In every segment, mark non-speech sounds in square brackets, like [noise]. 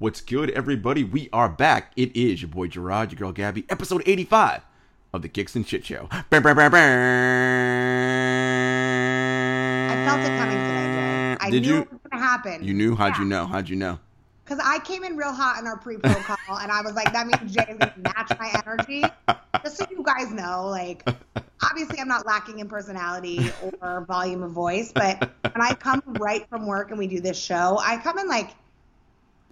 What's good, everybody? We are back. It is your boy Gerard, your girl Gabby, episode 85 of the Kicks and Shit Show. I felt it coming today, Jay. I Did knew you? it was gonna happen. You knew? How'd you know? How'd you know? Because I came in real hot in our pre-pro [laughs] call, and I was like, that means Jay's gonna match my energy. Just so you guys know, like, obviously I'm not lacking in personality or volume of voice, but when I come right from work and we do this show, I come in like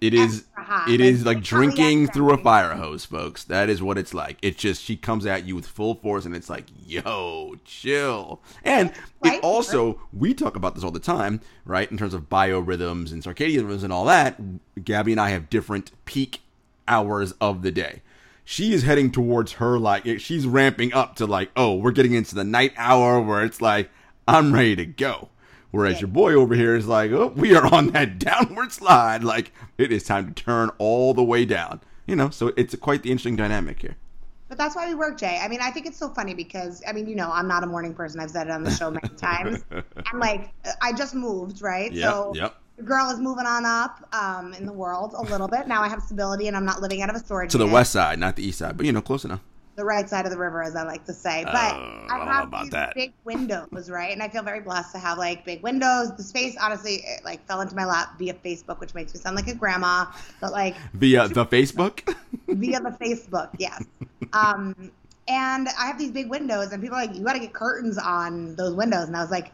It is. It is like drinking through a fire hose, folks. That is what it's like. It's just she comes at you with full force, and it's like, yo, chill. And it also, we talk about this all the time, right? In terms of biorhythms and circadian rhythms and all that. Gabby and I have different peak hours of the day. She is heading towards her like eh, she's ramping up to like, oh, we're getting into the night hour where it's like I'm ready to go. Whereas your boy over here is like, oh, we are on that [laughs] downward slide. Like it is time to turn all the way down. You know, so it's quite the interesting dynamic here. But that's why we work, Jay. I mean, I think it's so funny because I mean, you know, I'm not a morning person. I've said it on the show many [laughs] times. I'm like, I just moved, right? Yep, so yep. the girl is moving on up um, in the world a little bit. Now I have stability, and I'm not living out of a storage. To the west side, not the east side, but you know, close enough. The right side of the river, as I like to say. But Oh, I have about these that. big windows, right? And I feel very blessed to have like big windows. The space, honestly, it, like fell into my lap via Facebook, which makes me sound like a grandma, but like Via the Facebook. [laughs] via the Facebook, yes. Um, and I have these big windows, and people are like, you got to get curtains on those windows. And I was like,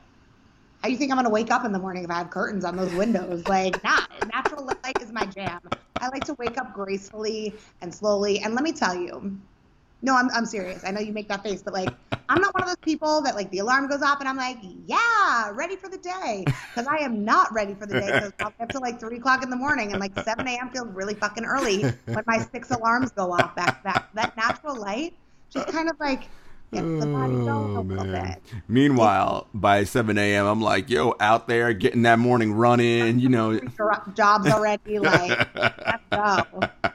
how do you think I'm gonna wake up in the morning if I have curtains on those windows? Like, nah, [laughs] natural light is my jam. I like to wake up gracefully and slowly. And let me tell you, no, I'm, I'm serious. I know you make that face, but like, I'm not one of those people that like the alarm goes off and I'm like, yeah, ready for the day. Because I am not ready for the day. Because I'll get to like three o'clock in the morning and like 7 a.m. feels really fucking early when my six alarms go off back back. That natural light just kind of like gets the body oh, going a Oh, man. Meanwhile, by 7 a.m., I'm like, yo, out there getting that morning run in, you know. Jobs already, like, let's go.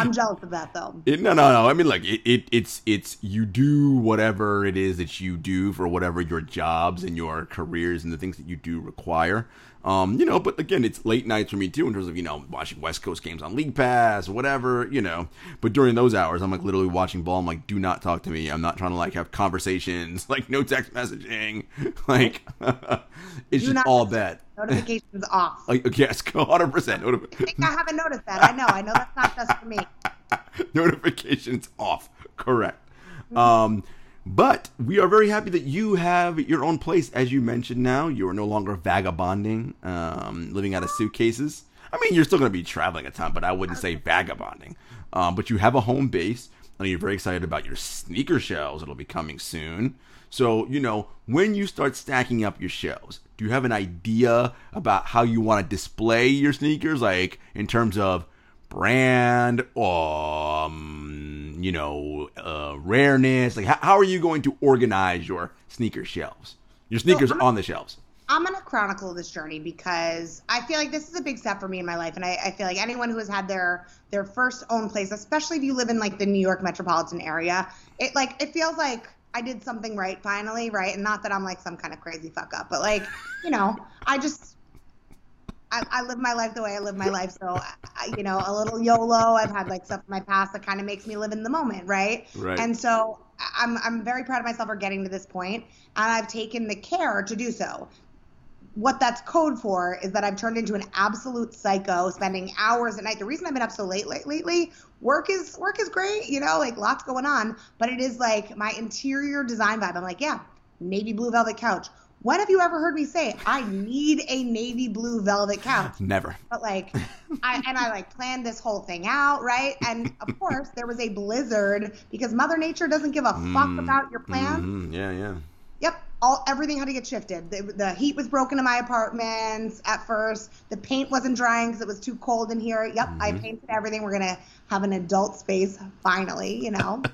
I'm jealous of that though. It, no, no, no. I mean, like it, it, it's, it's you do whatever it is that you do for whatever your jobs and your careers and the things that you do require. Um, you know, but again, it's late nights for me too in terms of you know watching West Coast games on League Pass or whatever. You know, but during those hours, I'm like literally watching ball. I'm like, do not talk to me. I'm not trying to like have conversations. [laughs] Like no text messaging. [laughs] Like [laughs] it's Do just all bad. Notifications off. Like yes, 100 percent I think I haven't noticed that. I know. I know that's not just for me. notifications off. Correct. Um, but we are very happy that you have your own place. As you mentioned now, you are no longer vagabonding, um, living out of suitcases. I mean, you're still going to be traveling a ton, but I wouldn't say vagabonding. Um, but you have a home base, and you're very excited about your sneaker shelves that'll be coming soon. So, you know, when you start stacking up your shelves, do you have an idea about how you want to display your sneakers? Like, in terms of brand um, you know uh, rareness like how, how are you going to organize your sneaker shelves your sneakers I'm- on the shelves I'm going to chronicle this journey because I feel like this is a big step for me in my life. And I, I feel like anyone who has had their their first own place, especially if you live in like the New York metropolitan area, it like it feels like I did something right finally, right? And not that I'm like some kind of crazy fuck up, but like, you know, I just I, I live my life the way I live my life. So, I, you know, a little YOLO. I've had like stuff in my past that kind of makes me live in the moment, right? Right. And so I'm, I'm very proud of myself for getting to this point, and I've taken the care to do so. What that's code for is that I've turned into an absolute psycho, spending hours at night. The reason I've been up so late late- lately, work is work is great, you know, like lots going on, but it is like my interior design vibe. I'm like, yeah, navy blue velvet couch, when have you ever heard me say I need a navy blue velvet couch? [laughs] Never. But like, [laughs] I and I like planned this whole thing out, right? And of [laughs] course, there was a blizzard because Mother Nature doesn't give a fuck about your plans. Mhm, Yeah, yeah. Yep, all everything had to get shifted. The, the heat was broken in my apartment at first. The paint wasn't drying because it was too cold in here. Yep, I painted everything. We're gonna have an adult space finally. You know,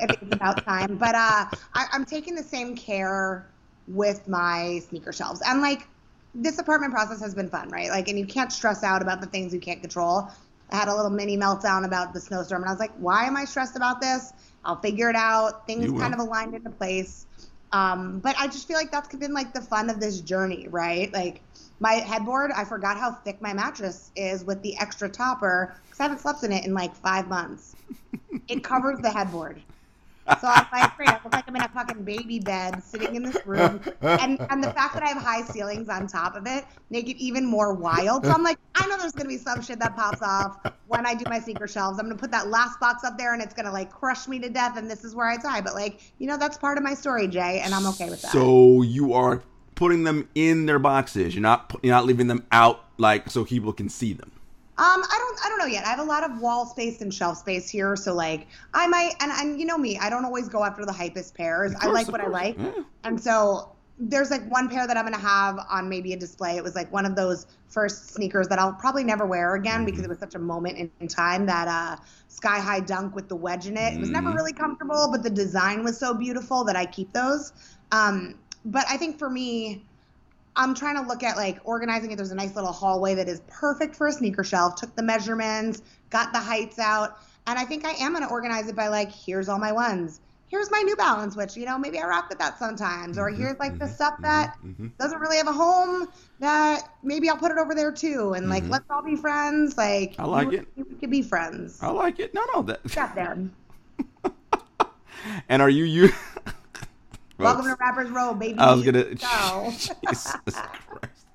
I think it's about time. But uh, I, I'm taking the same care with my sneaker shelves, and like this apartment process has been fun, right? Like, and you can't stress out about the things you can't control. I had a little mini meltdown about the snowstorm, and I was like, why am I stressed about this? I'll figure it out. Things kind of aligned into place. Um, but I just feel like that's been like the fun of this journey, right? Like my headboard, I forgot how thick my mattress is with the extra topper because I haven't slept in it in like five months. [laughs] it covers the headboard. So I'm like, great, I look like I'm in a fucking baby bed sitting in this room. And and the fact that I have high ceilings on top of it make it even more wild. So I'm like, I know there's gonna be some shit that pops off when I do my sneaker shelves. I'm gonna put that last box up there and it's gonna like crush me to death and this is where I die. But like, you know, that's part of my story, Jay, and I'm okay with that. So you are putting them in their boxes. You're not you're not leaving them out like so people can see them. Um, I don't, I don't know yet. I have a lot of wall space and shelf space here, so like I might, and and you know me, I don't always go after the hypest pairs. I like what I like, Yeah. and so there's like one pair that I'm gonna have on maybe a display. It was like one of those first sneakers that I'll probably never wear again because it was such a moment in, in time. That uh, sky high dunk with the wedge in it. It was never really comfortable, but the design was so beautiful that I keep those. Um, but I think for me, I'm trying to look at like organizing it. There's a nice little hallway that is perfect for a sneaker shelf. Took the measurements, got the heights out, and I think I am gonna organize it by like, here's all my ones. Here's my New Balance, which you know maybe I rock with that sometimes. Or mm-hmm, here's like the mm-hmm, stuff mm-hmm, that doesn't really have a home that maybe I'll put it over there too. And like, let's all be friends. Like, I like you- it. We could be friends. I like it. No, no. That. Got there. [laughs] And are you you? [laughs] Welcome to Rappers Row, baby. I was gonna. Go. [laughs] Jesus Christ.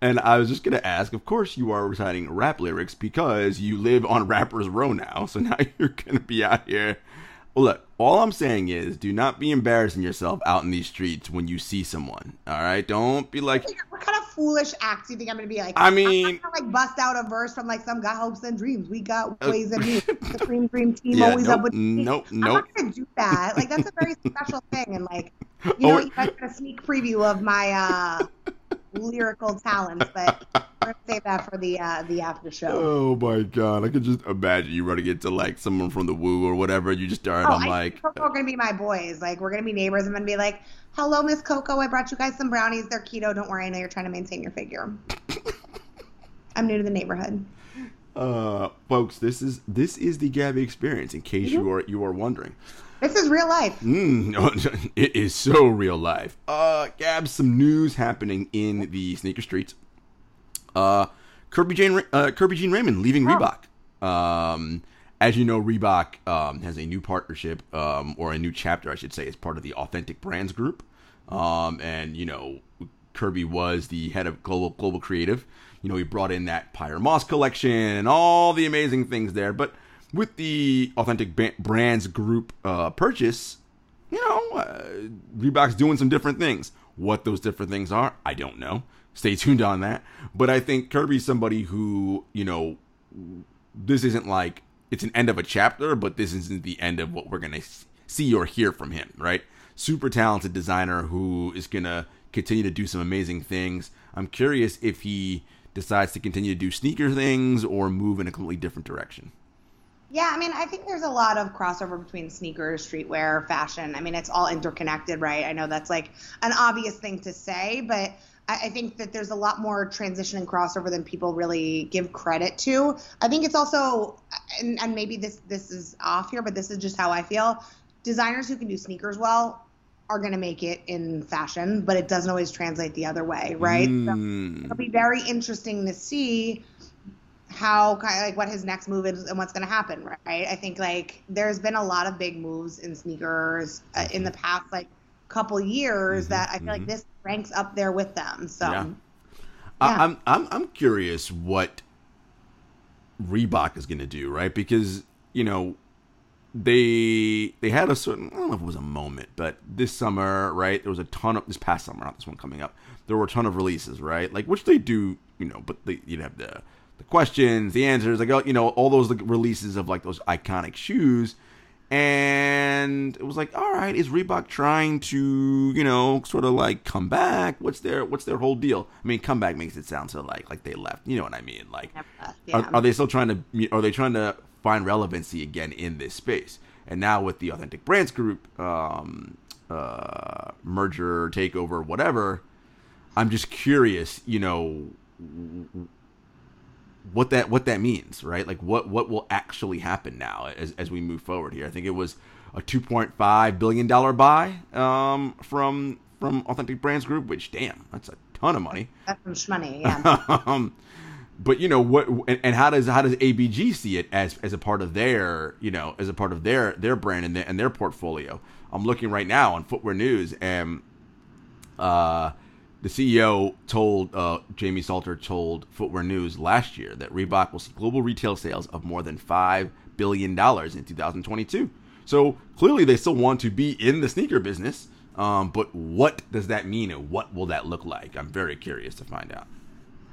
And I was just gonna ask. Of course, you are reciting rap lyrics because you live on Rappers Row now. So now [laughs] you're gonna be out here. Well, look. All I'm saying is, do not be embarrassing yourself out in these streets when you see someone. All right. Don't be like. What kind of foolish act do you think I'm gonna be like? I I'm mean- gonna like bust out a verse from like some got hopes and dreams. We got ways and means. [laughs] The Supreme Dream Team Yeah, always nope, up with me. nope, I'm not gonna do that. Like that's a very special thing, and like [laughs] you know, Oh. you guys got a sneak preview of my uh lyrical talents, but we're gonna save that for the uh the after show. Oh my god! I could just imagine you running into like someone from the Woo or whatever. You just start. Oh, I'm I like, Coco are gonna be my boys. Like we're gonna be neighbors. I'm gonna be like, "Hello, Miss Coco. I brought you guys some brownies. They're keto. Don't worry. I know you're trying to maintain your figure." [laughs] I'm new to the neighborhood. uh, folks, this is this is the Gabby experience. In case Mm-hmm. you are you are wondering. This is real life. Mm, [laughs] it is so real life. Uh, Gab, some news happening in the sneaker streets. Uh, Kerby Jane, uh, Kerby Jean-Raymond leaving Reebok. Um, as you know, Reebok um, has a new partnership, um, or a new chapter, I should say, as part of the Authentic Brands Group. Um, and you know, Kerby was the head of global global creative. You know, he brought in that Pyer Moss collection and all the amazing things there. But with the Authentic Brands Group uh, purchase, you know, uh, Reebok's doing some different things. What those different things are, I don't know. Stay tuned on that. But I think Kerby's somebody who, you know, this isn't like it's an end of a chapter, but this isn't the end of what we're gonna see or hear from him, right? Super talented designer who is gonna continue to do some amazing things. I'm curious if he decides to continue to do sneaker things or move in a completely different direction. Yeah, I mean, I think there's a lot of crossover between sneakers, streetwear, fashion. I mean, it's all interconnected, right? I know that's like an obvious thing to say, but I, I think that there's a lot more transition and crossover than people really give credit to. I think it's also, and, and maybe this this is off here, but this is just how I feel. Designers who can do sneakers well are going to make it in fashion, but it doesn't always translate the other way, right? So Mm. it'll be very interesting to see how kind of like what his next move is and what's going to happen right i think like there's been a lot of big moves in sneakers uh, in the past like couple years that i feel like this ranks up there with them so Yeah. Yeah. I, I'm I'm I'm curious what Reebok is going to do, right? Because you know they they had a certain I don't know if it was a moment, but this summer, right? There was a ton of this past summer, not this one coming up. There were a ton of releases, right? Like which they do, you know, but they, you'd have the the questions, the answers, like you know, all those like, releases of like those iconic shoes. And it was like, all right, is Reebok trying to, you know, sort of like come back? What's their what's their whole deal? I mean, comeback makes it sound so like like they left. You know what I mean? Like, Yeah. are, are they still trying to? Are they trying to find relevancy again in this space? And now with the Authentic Brands Group um, uh, merger, takeover, whatever, I'm just curious. You know, what that what that means, right? Like what what will actually happen now as as we move forward here. I think it was a 2.5 billion dollar buy um, from from Authentic Brands Group, which damn, that's a ton of money. That's some money, yeah. [laughs] um, but you know what? And, and, how does how does ABG see it as as a part of their you know as a part of their their brand and their, and their portfolio? I'm looking right now on Footwear News, and uh, the CEO told uh, Jamie Salter told Footwear News last year that Reebok will see global retail sales of more than five billion dollars in 2022. So clearly, they still want to be in the sneaker business. Um, but what does that mean, and what will that look like? I'm very curious to find out.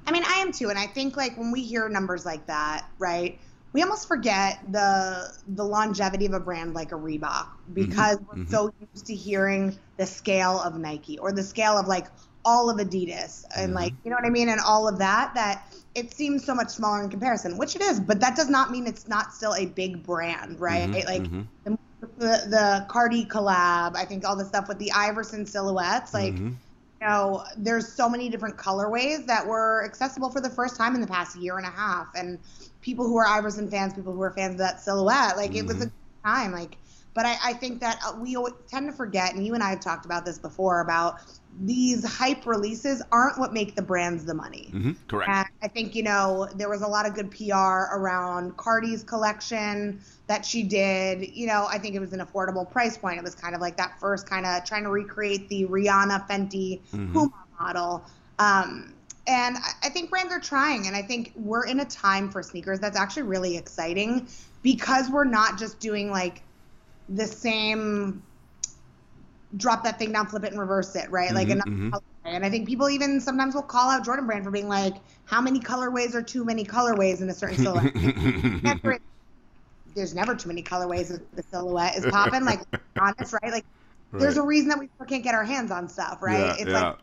I mean, I am too, and I think like when we hear numbers like that, right? We almost forget the the longevity of a brand like a Reebok because mm-hmm. we're mm-hmm. so used to hearing the scale of Nike or the scale of like all of Adidas and mm-hmm. like you know what I mean and all of that that it seems so much smaller in comparison, which it is, but that does not mean it's not still a big brand, right? Mm-hmm. Like the, the the Cardi collab, I think all the stuff with the Iverson silhouettes, like mm-hmm. you know, there's so many different colorways that were accessible for the first time in the past year and a half, and people who are Iverson fans, people who are fans of that silhouette, like it was a time, like. But I, I think that uh, we tend to forget, and you and I have talked about this before about these hype releases aren't what make the brands the money. Mm-hmm, correct. And I think you know there was a lot of good PR around Cardi's collection that she did. You know, I think it was an affordable price point. It was kind of like that first kind of trying to recreate the Rihanna Fenty mm-hmm. Puma model. Um, and I think brands are trying, and I think we're in a time for sneakers that's actually really exciting because we're not just doing like the same drop that thing down, flip it, and reverse it, right? Mm-hmm, like another mm-hmm. colorway. And I think people even sometimes will call out Jordan Brand for being like, how many colorways are too many colorways in a certain silhouette? [laughs] there's never too many colorways if the silhouette is popping. Like, honest, right? Like, right. there's a reason that we still can't get our hands on stuff, right? Yeah, it's yeah. like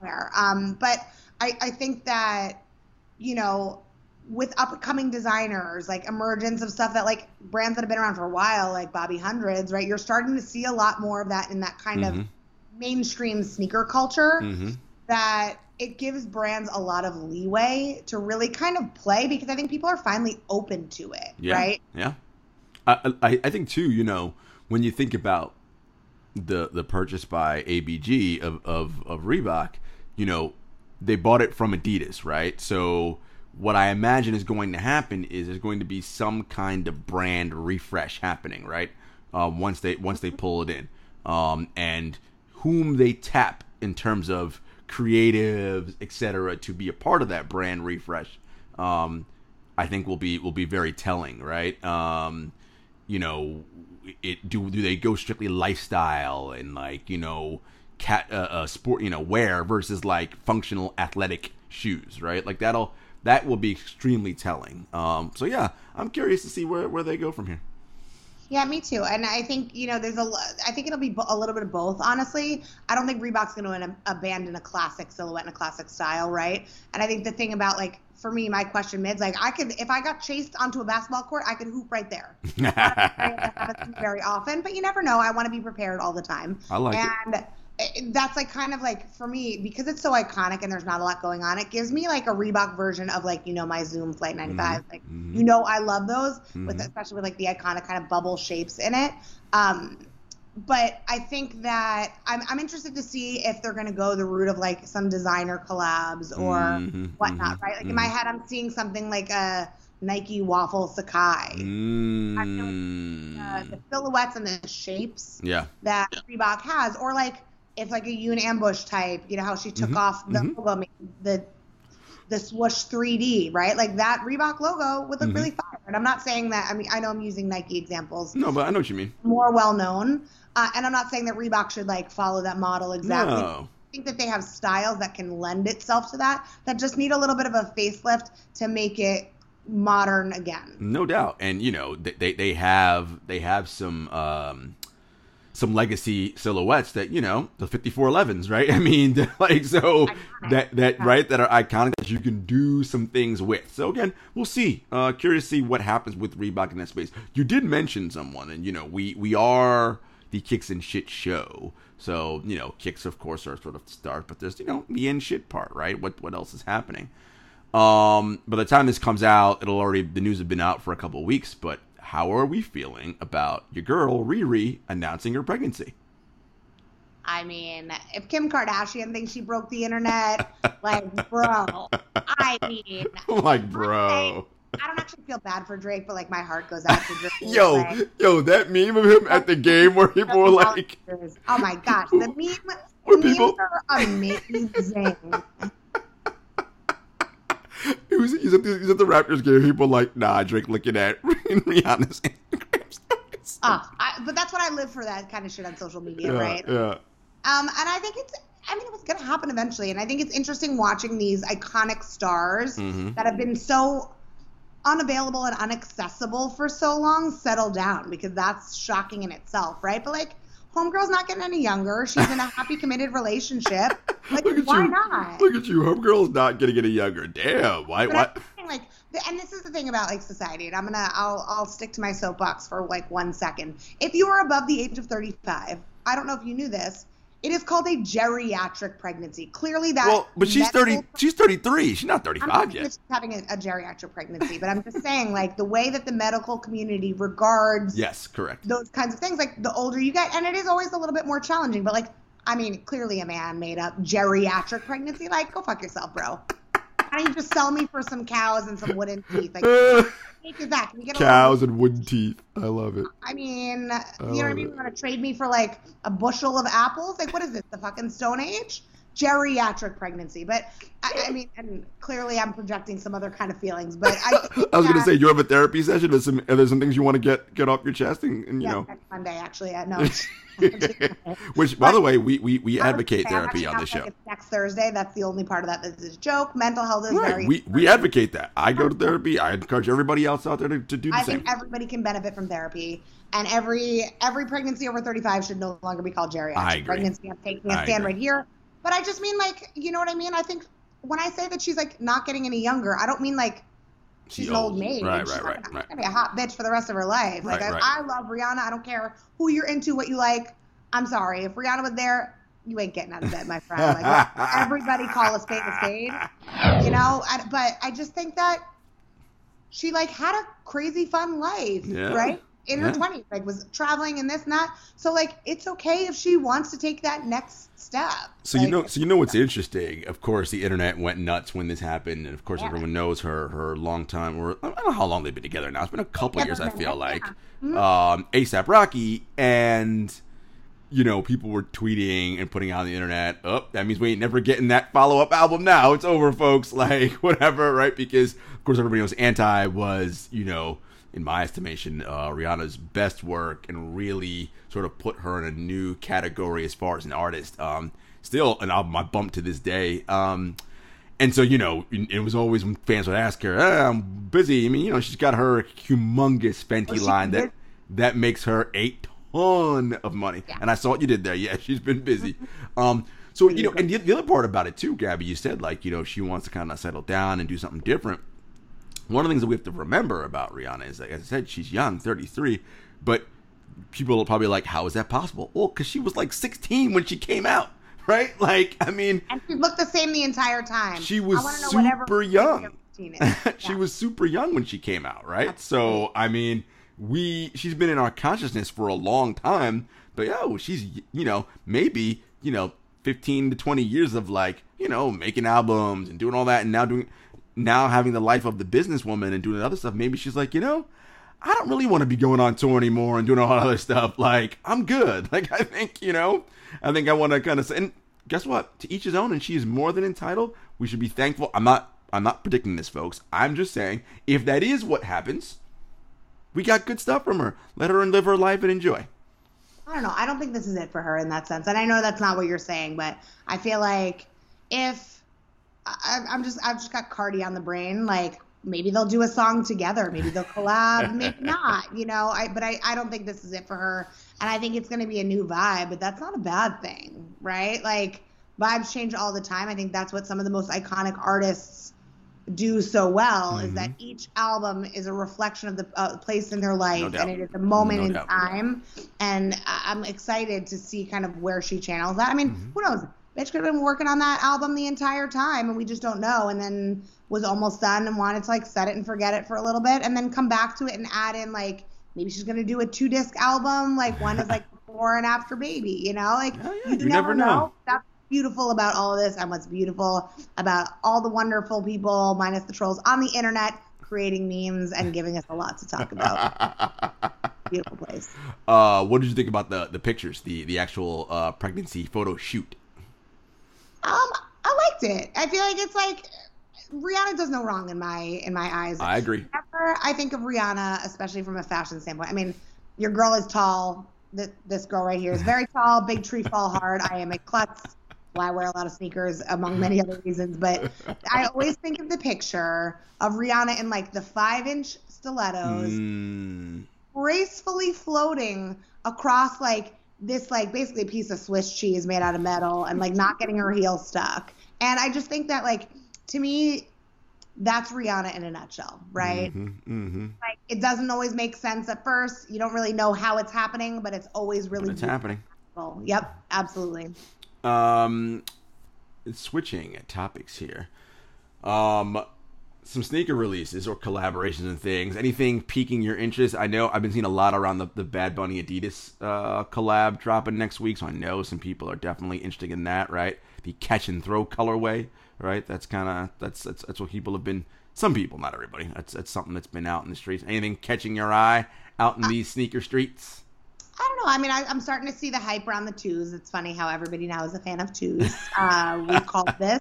somewhere. Um, but I, I think that, you know, with upcoming designers, like emergence of stuff that like brands that have been around for a while, like Bobby Hundreds, right? You're starting to see a lot more of that in that kind mm-hmm. of mainstream sneaker culture mm-hmm. that it gives brands a lot of leeway to really kind of play because I think people are finally open to it, yeah. right? Yeah. I, I, I think too, you know, when you think about the the purchase by ABG of, of, of Reebok, you know, they bought it from Adidas, right? So what I imagine is going to happen is there's going to be some kind of brand refresh happening, right? Uh, once they once they pull it in, um, and whom they tap in terms of creatives, etc., to be a part of that brand refresh, um, I think will be will be very telling, right? Um, you know, it do do they go strictly lifestyle and like you know cat uh, uh, sport you know wear versus like functional athletic shoes, right? Like that'll that will be extremely telling. Um, so yeah, I'm curious to see where, where they go from here. Yeah, me too. And I think you know, there's a. I think it'll be a little bit of both. Honestly, I don't think Reebok's going to abandon a classic silhouette and a classic style, right? And I think the thing about like for me, my question mids, like I could, if I got chased onto a basketball court, I could hoop right there. [laughs] very often, but you never know. I want to be prepared all the time. I like and, it that's like kind of like for me because it's so iconic and there's not a lot going on. It gives me like a Reebok version of like you know my Zoom Flight 95. Mm-hmm. Like mm-hmm. you know I love those mm-hmm. with especially with like the iconic kind of bubble shapes in it. Um, but I think that I'm I'm interested to see if they're gonna go the route of like some designer collabs or mm-hmm. whatnot, right? Like in my head, I'm seeing something like a Nike waffle sacai. Mm. Uh, the silhouettes and the shapes yeah. that Reebok has, or like if like a Yoon Ambush type, you know how she took mm-hmm. off the mm-hmm. logo, the the swoosh 3D, right? Like that Reebok logo would look Mhm. really fire. And I'm not saying that. I mean, I know I'm using Nike examples, No, but I know what you mean. more well known, uh, and I'm not saying that Reebok should like follow that model exactly. No. I think that they have styles that can lend itself to that that just need a little bit of a facelift to make it modern again. No doubt, and you know they they, they have they have some um, some legacy silhouettes that you know the 5411s, right? [laughs] I mean, [laughs] like so that that right that are iconic that you can do some things with. So again, we'll see. Uh, curious to see what happens with Reebok in that space. You did mention someone, and you know we we are the kicks and shit show. So you know kicks of course are sort of the start, but there's you know the and shit part, right? What what else is happening? Um, by the time this comes out, it'll already the news have been out for a couple of weeks. But how are we feeling about your girl Riri announcing her pregnancy? I mean, if Kim Kardashian thinks she broke the internet, like, bro, I mean, [laughs] like, bro, I don't actually feel bad for Drake, but like my heart goes out to Drake. yo, like, yo, that meme of him at the game where people were like, oh my gosh, the meme, the people- memes are amazing. Was he's at, the, he's at the Raptors game. People like, nah, Drake looking at [laughs] Rihanna's Instagram stories. Oh, I, but that's what I live for that kind of shit on social media, yeah, right? yeah. Um, and I think it's, I mean, it was going to happen eventually. And I think it's interesting watching these iconic stars Mhm. that have been so unavailable and inaccessible for so long settle down because that's shocking in itself, right? But like, Homegirl's not getting any younger. She's in a happy, committed relationship. [laughs] Like, Look at why you. not? Look at you. Homegirl's not getting any younger. Damn. Why? But Why? Saying, like, and this is the thing about like society, and I'm gonna, I'll, I'll stick to my soapbox for like one second. If you are above the age of 35, I don't know if you knew this, it is called a geriatric pregnancy. Clearly, that. Well, but she's thirty. She's thirty-three. She's not I'm thirty-five not saying that yet. she's having a, a geriatric pregnancy, but I'm just saying, like, the way that the medical community regards Yes, correct. those kinds of things, like, the older you get, and it is always a little bit more challenging, but like, I mean, clearly a man made up geriatric pregnancy. Like, go fuck yourself, bro. Why don't you just sell me for some cows and some wooden teeth? Like, [laughs] take is that? Can you get a little- Cows and wooden teeth. I love it. I mean, you know what I mean? You want to trade me for like a bushel of apples? Like, what is this? The fucking Stone Age? Geriatric pregnancy. But I, I mean, and clearly I'm projecting some other kind of feelings. But I, [laughs] I was gonna say you have a therapy session. There's some. Are there some things you want to get get off your chest and, and you yeah, know. next Monday actually. Uh, no. [laughs] Which, by the way, we we, we advocate say therapy on the show. It's next Thursday. That's the only part of that that's a joke. Mental health is Right. very. We we advocate that. I go to therapy. I encourage everybody else out there to, to do the I same. think everybody can benefit from therapy, and every every pregnancy over 35 should no longer be called geriatric I agree. pregnancy. I'm taking a I stand right here, but I just mean like, you know what I mean? I think when I say that she's like not getting any younger, I don't mean like she's an old maid. Right, She's right, right, right. gonna be a hot bitch for the rest of her life. Like Right, I, right. I love Rihanna. I don't care who you're into, what you like. I'm sorry if Rihanna was there. You ain't getting out of bed, my friend. Like, [laughs] everybody call a spade a spade you know I, but i just think that she like had a crazy fun life Yeah. right in her 20s like was traveling and this and that so like it's okay if she wants to take that next step So you know, so you know what's interesting. Of course, the internet went nuts when this happened, and of course, Yeah. everyone knows her her long time. Or I don't know how long they've been together now. It's been a couple years, I feel like. yeah. Um, ASAP Rocky, and you know, people were tweeting and putting out on the internet. Oh, that means we ain't never getting that follow up album now. It's over, folks. [laughs] Like whatever, right? Because of course, everybody knows Anti was, you know, in my estimation, uh, Rihanna's best work, and really sort of put her in a new category as far as an artist. Um, still an album I bump to this day. Um, and so, you know, it was always when fans would ask her, eh, I'm busy. I mean, you know, she's got her humongous Fenty Oh, line that that makes her a ton of money. Yeah. And I saw what you did there. Yeah, [laughs] she's been busy. um, so you know, and the, the other part about it too, Gabby, you said like you know she wants to kind of settle down and do something different. One of the things that we have to remember about Rihanna is, like as I said, she's young, 33, but people are probably like, how is that possible? Well, because she was like 16 when she came out, [laughs] right? Like, I mean, and she looked the same the entire time She was super young. routine [laughs] she Yeah. was super young when she came out, right? So I mean, we she's been in our consciousness for a long time, but oh, she's you know maybe you know fifteen to twenty years of like you know making albums and doing all that, and now doing now having the life of the businesswoman and doing other stuff. Maybe she's like you know. I don't really want to be going on tour anymore and doing all that other stuff. Like, I'm good. [laughs] Like, I think, you know, I think I want to kind of say, and guess what? To each his own, and she is more than entitled. We should be thankful. I'm not I'm not predicting this, folks. I'm just saying if that is what happens, we got good stuff from her. Let her live her life and enjoy. I don't know. I don't think this is it for her in that sense. And I know that's not what you're saying, but I feel like if I, I'm just, I've just got Cardi on the brain, like maybe they'll do a song together, maybe they'll collab, maybe [laughs] not, you know. I, but I, I don't think this is it for her, and I think it's going to be a new vibe. But that's not a bad thing, right? Like vibes change all the time. I think that's what some of the most iconic artists do so well mm-hmm. is that mm-hmm. each album is a reflection of the uh, place in their life no and it is a moment no in doubt. time and i'm excited to see kind of where she channels that i mean mm-hmm. who knows bitch could have been working on that album the entire time and we just don't know and then was almost done and wanted to like set it and forget it for a little bit and then come back to it and add in like maybe she's gonna do a two disc album like one is like [laughs] before and after baby you know like oh, yeah. you, you, never, never know. know. that's beautiful about all of this and what's beautiful about all the wonderful people, minus the trolls, on the internet creating memes and giving us a lot to talk about. [laughs] beautiful place. Uh, what did you think about the the pictures, the the actual uh, pregnancy photo shoot? Um, I liked it. I feel like it's like Rihanna does no wrong in my in my eyes. I agree. Whenever I think of Rihanna, especially from a fashion standpoint, I mean, your girl is tall. This girl right here is very [laughs] tall. Big tree fall hard. I am a klutz why I wear a lot of sneakers, among many other reasons. But I always think of the picture of Rihanna in like the five inch stilettos, mm. gracefully floating across like this, like basically a piece of Swiss cheese made out of metal and like not getting her heel stuck. And I just think that, like, to me, that's Rihanna in a nutshell, right? Mm-hmm, mm-hmm. Like it doesn't always make sense at first. You don't really know how it's happening, but it's always really it's happening. Yep, absolutely. Um, switching topics here. Um, some sneaker releases or collaborations and things. Anything piquing your interest? I know I've been seeing a lot around the, the Bad Bunny Adidas uh, collab dropping next week, so I know some people are definitely interested in that. Right, the catch and throw colorway. Right, that's kind of that's, that's that's what people have been. Some people, not everybody. That's that's something that's been out in the streets. Anything catching your eye out in these sneaker streets? I don't know. I mean, I, am starting to see the hype around the twos. It's funny how everybody now is a fan of twos. Uh, we called this.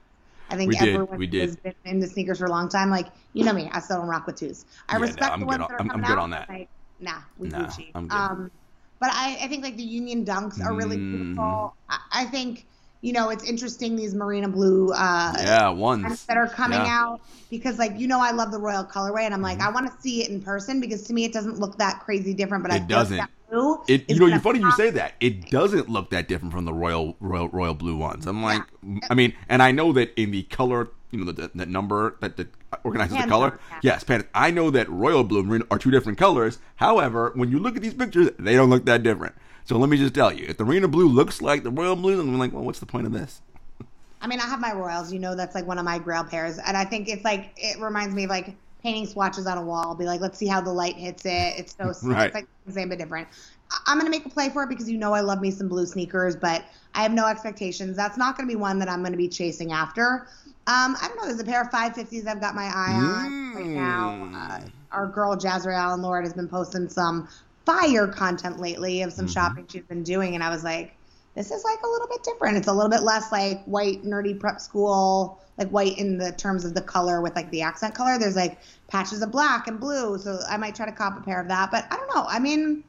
I think we everyone did. has been into sneakers for a long time. Like, you know me, I still don't rock with twos. I yeah, respect no, the ones that are coming I'm, I'm good out. on that. Like, nah, we nah, Gucci. I'm good. Um, but I, I think like the Union Dunks are really mm. beautiful. I, I think you know, it's interesting these Marina Blue uh yeah ones that are coming yeah. out because like you know I love the royal colorway and I'm like mm-hmm. I want to see it in person because to me it doesn't look that crazy different but it I doesn't. Blue it you know you're funny you say that it doesn't look that different from the royal royal royal blue ones. I'm like yeah. I mean and I know that in the color you know the, the number that the organizes the color. Yeah. Yes, pan- I know that royal blue and are two different colors. However, when you look at these pictures, they don't look that different. So let me just tell you, if the Marina Blue looks like the Royal Blue, I'm like, well, what's the point of this? I mean, I have my Royals. You know, that's like one of my Grail pairs, and I think it's like it reminds me of like painting swatches on a wall. Be like, let's see how the light hits it. It's so [laughs] right. it's like the same but different. I'm gonna make a play for it because you know I love me some blue sneakers, but I have no expectations. That's not gonna be one that I'm gonna be chasing after. Um, I don't know. There's a pair of 550s I've got my eye on mm. right now. Uh, our girl Jazrael Allen Lord has been posting some fire content lately of some mm-hmm. shopping she's been doing, and I was like, this is like a little bit different. It's a little bit less like white nerdy prep school, like white in the terms of the color with like the accent color. There's like patches of black and blue, so I might try to cop a pair of that. But I don't know. I mean,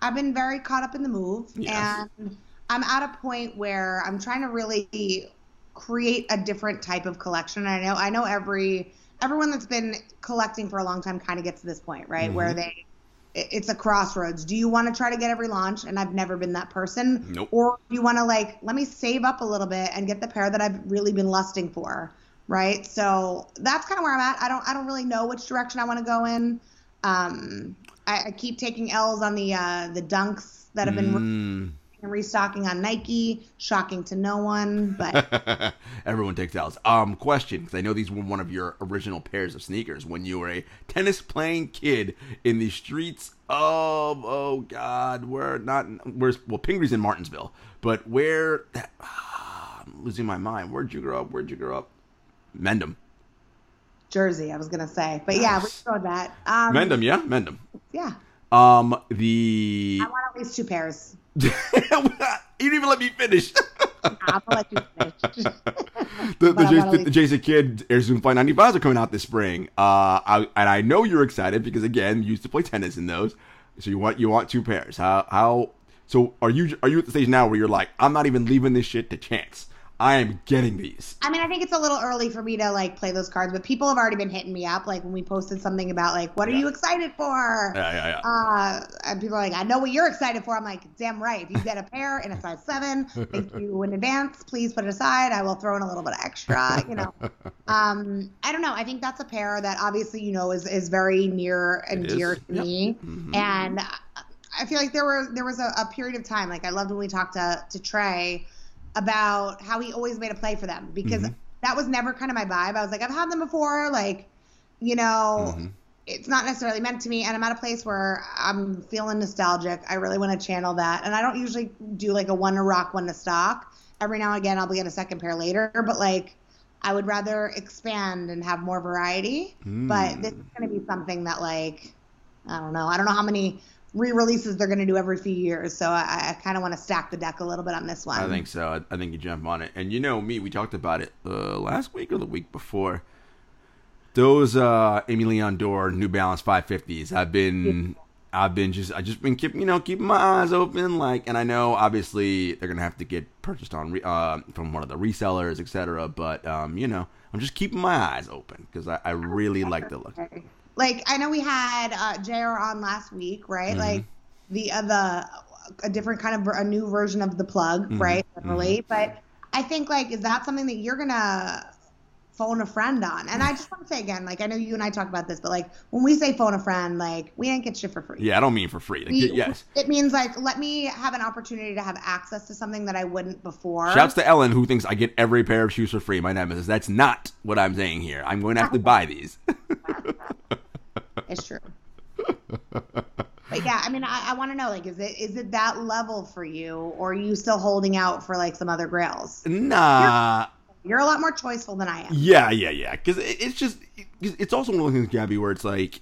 I've been very caught up in the move, yes. and I'm at a point where I'm trying to really create a different type of collection. I know I know every everyone that's been collecting for a long time kind of gets to this point, right, mm-hmm. where they it's a crossroads. Do you want to try to get every launch? And I've never been that person. Nope. Or do you want to like let me save up a little bit and get the pair that I've really been lusting for, right? So that's kind of where I'm at. I don't I don't really know which direction I want to go in. Um, I, I, keep taking L's on the uh, the dunks that have been. Mm and restocking on Nike. Shocking to no one, but [laughs] everyone takes L's. Um, question because I know these were one of your original pairs of sneakers when you were a tennis playing kid in the streets of oh god, where not where's well Pingry's in Martinsville, but where ah, [sighs] I'm losing my mind. Where'd you grow up? Where'd you grow up? Mendham. Jersey, I was gonna say, but yeah, we saw that. Um, Mendham, yeah, Mendham. Yeah. Um, the I want at least two pairs. [laughs] you didn't even let me finish. I'm gonna let you finish. [laughs] the, the, Jason, the Jason Kidd Air Zoom Fly 95s are coming out this spring. Uh, I, and I know you're excited because again, you used to play tennis in those. So you want you want two pairs. How how? So are you are you at the stage now where you're like, I'm not even leaving this shit to chance. I am getting these. I mean, I think it's a little early for me to like play those cards, but people have already been hitting me up. Like when we posted something about like, what are Yeah. you excited for? Yeah, yeah, yeah. Uh, and people are like, I know what you're excited for. I'm like, damn right. If you get a pair in a size seven, thank you in advance. Please put it aside. I will throw in a little bit of extra. You know, [laughs] um, I don't know. I think that's a pair that obviously you know is is very near and It is. dear to Yep. me, Mhm. and I feel like there were there was a, a period of time. Like I loved when we talked to to Trey about how he always made a play for them because Mhm. that was never kind of my vibe. I was like, I've had them before, like, you know, Mhm. it's not necessarily meant to me, and I'm at a place where I'm feeling nostalgic. I really want to channel that, and I don't usually do like a one to rock, one to stock. Every now and again, I'll get a second pair later, but like. I would rather expand and have more variety, but this is going to be something that, like, I don't know. I don't know how many re-releases they're going to do every few years, so I, I kind of want to stack the deck a little bit on this one. I think so. I, I think you jump on it. And you know me, we talked about it uh, last week or the week before. Those uh Aimé Leon Dore New Balance 550s. I've been I've been just I just been keep you know keeping my eyes open like and I know obviously they're going to have to get purchased on re, uh from one of the resellers, etc. but um you know, I'm just keeping my eyes open cuz I, I really like the look. Like I know we had uh, Jr. on last week, right? Mhm. Like the uh, the a different kind of a new version of the plug, Mhm, right? Literally, but I think like is that something that you're gonna phone a friend on? And I just want to say again, like I know you and I talked about this, but like when we say phone a friend, like we ain't get shit for free. Yeah, I don't mean for free. Like, We- yes. It means like let me have an opportunity to have access to something that I wouldn't before. Shouts to Ellen who thinks I get every pair of shoes for free. My nemesis. that's not what I'm saying here. I'm going to have to [laughs] buy these. [laughs] It's true. but yeah, I mean, I, I want to know, like, is it is it that level for you, or are you still holding out for like some other grails? nah. You're a lot more choiceful than I am. Yeah, yeah, yeah. Because it, it's just, it, it's also one of those things, Gabby, where it's like,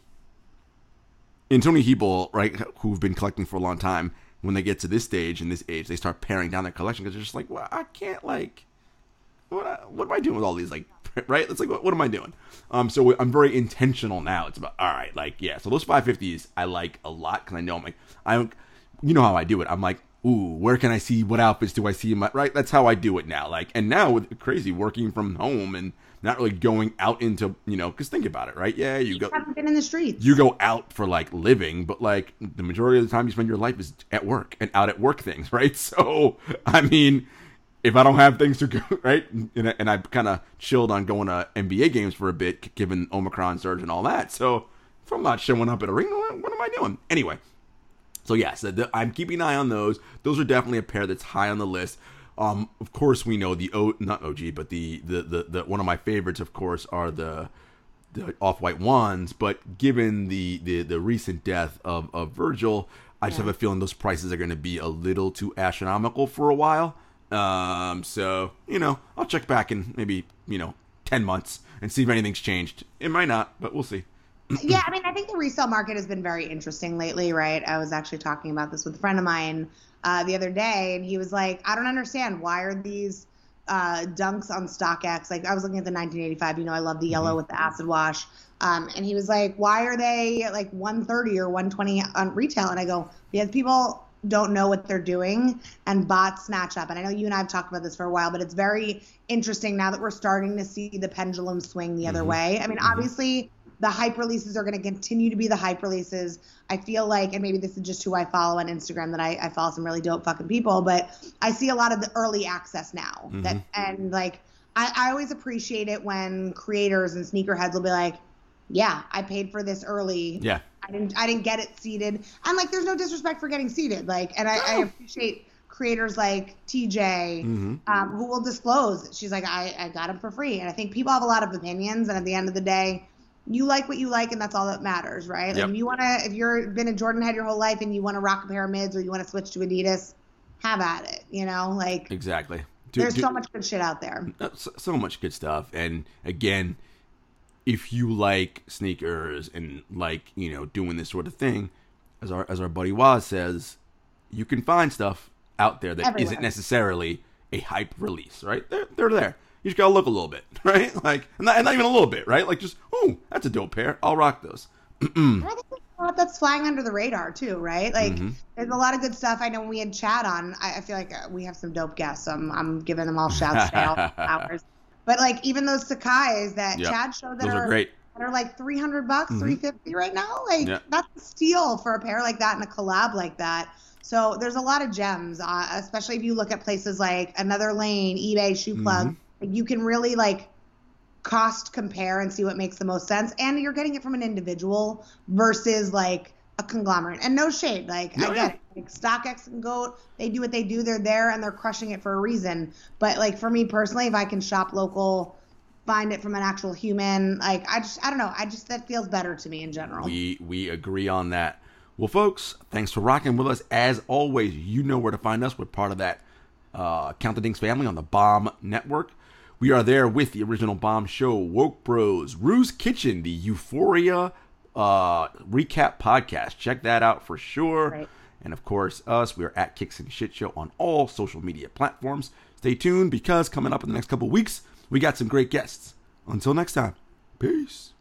and so many right, who've been collecting for a long time, when they get to this stage and this age, they start paring down their collection because they're just like, well, I can't like, what, what am I doing with all these like, [laughs] right? It's like, what, what am I doing? Um, so I'm very intentional now. It's about all right, like, yeah. So those 550s I like a lot because I know I'm like, I, don't- you know how I do it. I'm like, ooh, where can I see? What outfits do I see? In my, right? That's how I do it now. Like, and now with crazy working from home and not really going out into, you know, because think about it, right? Yeah, you go haven't been in the streets. you go out for like living, but like the majority of the time you spend your life is at work and out at work things, [laughs] right? So, I mean, if I don't have things to go, [laughs] right, and, I- and I kind of chilled on going to NBA games for a bit, given Omicron surge and all that. So, if I'm not showing up at a ring, what, am I doing? Anyway, so yes, I'm keeping an eye on those. Those are definitely a pair that's high on the list. Um, of course, we know the O, not OG, but the, the the the one of my favorites, of course, are the the off-white ones. But given the the, the recent death of, of Virgil, I just have a feeling those prices are going to be a little too astronomical for a while. Um, so you know, I'll check back in maybe you know ten months and see if anything's changed. It might not, but we'll see. [clears throat] yeah, I mean, I think the resale market has been very interesting lately, right? I was actually talking about this with a friend of mine uh, the other day, and he was like, I don't understand. Why are these uh, dunks on StockX? Like, I was looking at the 1985, you know, I love the yellow with the acid wash. Um, and he was like, why are they like 130 or 120 on retail? And I go, because people don't know what they're doing and bots snatch up. And I know you and I have talked about this for a while, but it's very interesting now that we're starting to see the pendulum swing the other Mhm. way. I mean, obviously, the hype releases are going to continue to be the hype releases. I feel like, and maybe this is just who I follow on Instagram, that I, I follow some really dope fucking people, but I see a lot of the early access now. That and like I, I always appreciate it when creators and sneakerheads will be like, "Yeah, I paid for this early. Yeah. I didn't I didn't get it seated." And like, there's no disrespect for getting seated. Like, and I, I appreciate creators like TJ Mm-hmm. um, who will disclose. She's like, I, I got them for free. And I think people have a lot of opinions. And at the end of the day, you like what you like, and that's all that matters, right? Like, Yep. if you want to, if you're been a Jordan head your whole life and you want to rock a pair of mids or you want to switch to Adidas, have at it. You know, like Exactly. Do- there's do- so much good shit out there. Uh, so, so much good stuff and again if you like sneakers and like you know doing this sort of thing as our as our buddy Waz says you can find stuff out there that not necessarily a hype release, right? They're they're there. You just gotta look a little bit, [laughs] right? Like, and not, and not even a little bit, right? Like, just oh, that's a dope pair. I'll rock those. [clears throat] I think a lot that's flying under the radar too, right? Like, there's a lot of good stuff. I know when we had Chad on, I, I feel like uh, we have some dope guests. So I'm, I'm giving them all shouts [laughs] hours. But like, even those sacai's that Yep. Chad showed that Those are great. that are like 300 bucks, 350 right now. Like, Yeah. that's a steal for a pair like that and a collab like that. So there's a lot of gems, uh, especially if you look at places like Another Lane, eBay, Shoe Plug. Like, you can really like cost compare and see what makes the most sense. And you're getting it from an individual versus like a conglomerate. And no shade, like No, I yeah. get it. Like StockX and Goat, they do what they do. They're there and they're crushing it for a reason. But like for me personally, if I can shop local, find it from an actual human, like I just I don't know. I just that feels better to me in general. We we agree on that. Well, folks, thanks for rocking with us. As always, you know where to find us. We're part of that uh, Count the Dings family on the Bomb Network. We are there with the original Bomb Show, Woke Bros, Ruse Kitchen, the Euphoria uh, recap podcast. Check that out for sure. Right. And of course, us. We are at Kicks and Shit Show on all social media platforms. Stay tuned because coming up in the next couple weeks, we got some great guests. Until next time, peace.